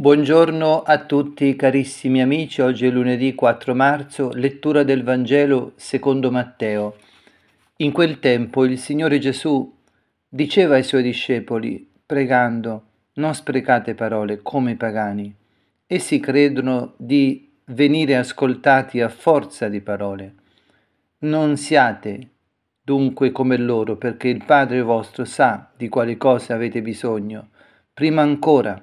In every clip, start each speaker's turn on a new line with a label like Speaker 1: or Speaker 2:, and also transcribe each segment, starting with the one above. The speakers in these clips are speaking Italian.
Speaker 1: Buongiorno a tutti carissimi amici, oggi è lunedì 4 marzo, lettura del Vangelo secondo Matteo. In quel tempo il Signore Gesù diceva ai suoi discepoli, pregando, non sprecate parole come i pagani. Essi credono di venire ascoltati a forza di parole. Non siate dunque come loro, perché il Padre vostro sa di quali cose avete bisogno, prima ancora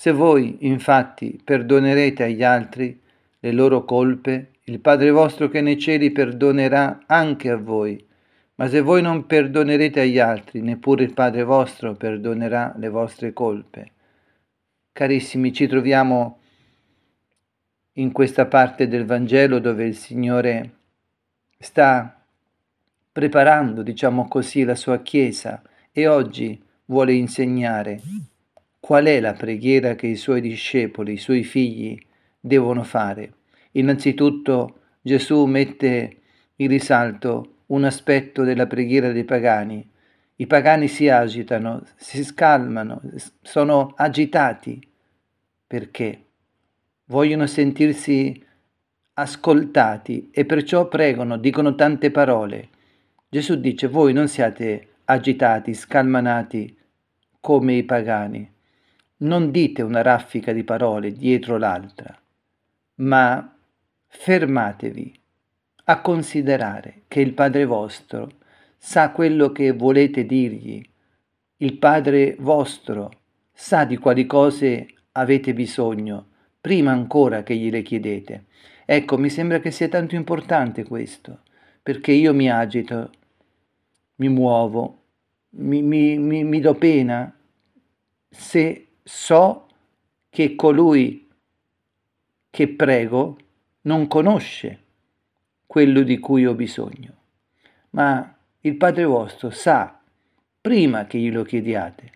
Speaker 1: se voi, infatti, perdonerete agli altri le loro colpe, il Padre vostro che nei cieli perdonerà anche a voi. Ma se voi non perdonerete agli altri, neppure il Padre vostro perdonerà le vostre colpe. Carissimi, ci troviamo in questa parte del Vangelo dove il Signore sta preparando, diciamo così, la sua Chiesa e oggi vuole insegnare qual è la preghiera che i suoi discepoli, i suoi figli devono fare. Innanzitutto Gesù mette in risalto un aspetto della preghiera dei pagani. I pagani si agitano, si scalmano, sono agitati perché vogliono sentirsi ascoltati e perciò pregano, dicono tante parole. Gesù dice voi non siate agitati, scalmanati come i pagani non dite una raffica di parole dietro l'altra, ma fermatevi a considerare che il Padre vostro sa quello che volete dirgli, il Padre vostro sa di quali cose avete bisogno, prima ancora che gliele chiedete. Ecco, mi sembra che sia tanto importante questo, perché io mi agito, mi muovo, mi, mi, mi, mi do pena se so che colui che prego non conosce quello di cui ho bisogno, ma il Padre vostro sa prima che glielo chiediate.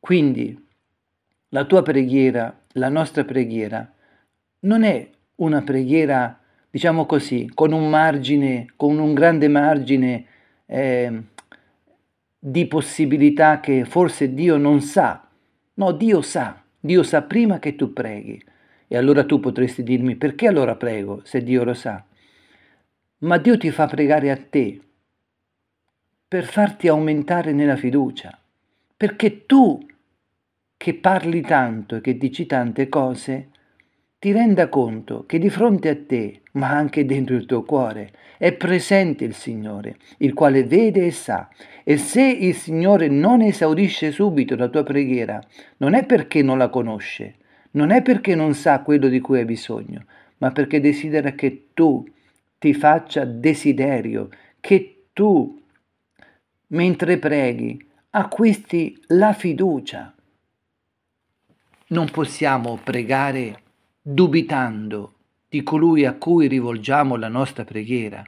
Speaker 1: Quindi la tua preghiera, la nostra preghiera, non è una preghiera, diciamo così, con un margine, con un grande margine eh, di possibilità che forse Dio non sa No, Dio sa, Dio sa prima che tu preghi. E allora tu potresti dirmi perché allora prego se Dio lo sa? Ma Dio ti fa pregare a te per farti aumentare nella fiducia, perché tu che parli tanto e che dici tante cose, ti renda conto che di fronte a te, ma anche dentro il tuo cuore, è presente il Signore, il quale vede e sa. E se il Signore non esaurisce subito la tua preghiera, non è perché non la conosce, non è perché non sa quello di cui hai bisogno, ma perché desidera che tu ti faccia desiderio, che tu, mentre preghi, acquisti la fiducia. Non possiamo pregare dubitando di colui a cui rivolgiamo la nostra preghiera.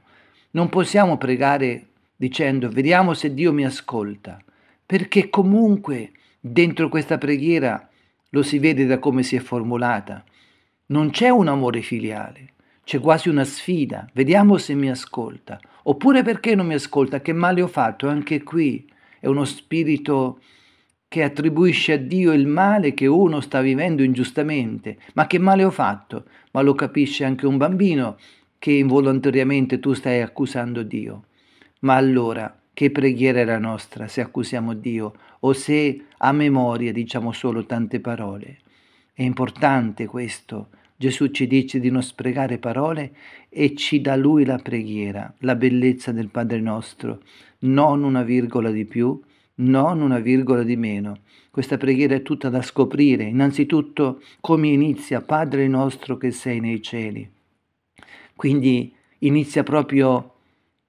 Speaker 1: Non possiamo pregare dicendo vediamo se Dio mi ascolta, perché comunque dentro questa preghiera lo si vede da come si è formulata. Non c'è un amore filiale, c'è quasi una sfida, vediamo se mi ascolta, oppure perché non mi ascolta, che male ho fatto, anche qui è uno spirito che attribuisce a Dio il male che uno sta vivendo ingiustamente. Ma che male ho fatto? Ma lo capisce anche un bambino che involontariamente tu stai accusando Dio. Ma allora, che preghiera è la nostra se accusiamo Dio o se a memoria diciamo solo tante parole? È importante questo. Gesù ci dice di non sprecare parole e ci dà Lui la preghiera, la bellezza del Padre nostro, non una virgola di più, non una virgola di meno. Questa preghiera è tutta da scoprire, innanzitutto come inizia Padre nostro che sei nei cieli. Quindi inizia proprio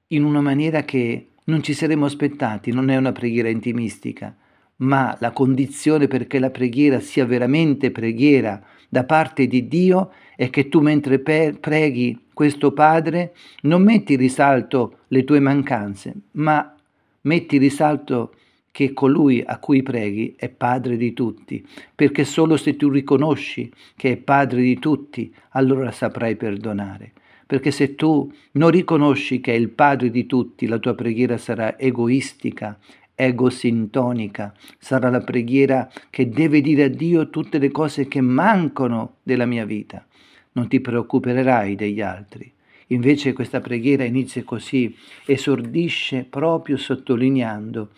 Speaker 1: in una maniera che non ci saremmo aspettati, non è una preghiera intimistica, ma la condizione perché la preghiera sia veramente preghiera da parte di Dio è che tu mentre preghi questo Padre non metti in risalto le tue mancanze, ma metti in risalto che colui a cui preghi è Padre di tutti, perché solo se tu riconosci che è Padre di tutti, allora saprai perdonare. Perché se tu non riconosci che è il Padre di tutti, la tua preghiera sarà egoistica, egosintonica, sarà la preghiera che deve dire a Dio tutte le cose che mancano della mia vita. Non ti preoccuperai degli altri. Invece questa preghiera inizia così, esordisce proprio sottolineando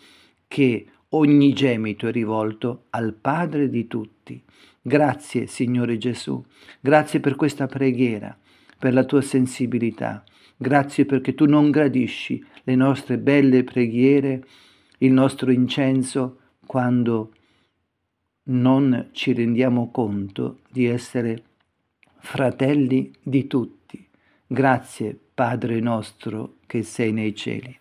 Speaker 1: che ogni gemito è rivolto al Padre di tutti. Grazie Signore Gesù, grazie per questa preghiera, per la tua sensibilità, grazie perché tu non gradisci le nostre belle preghiere, il nostro incenso, quando non ci rendiamo conto di essere fratelli di tutti. Grazie Padre nostro che sei nei cieli.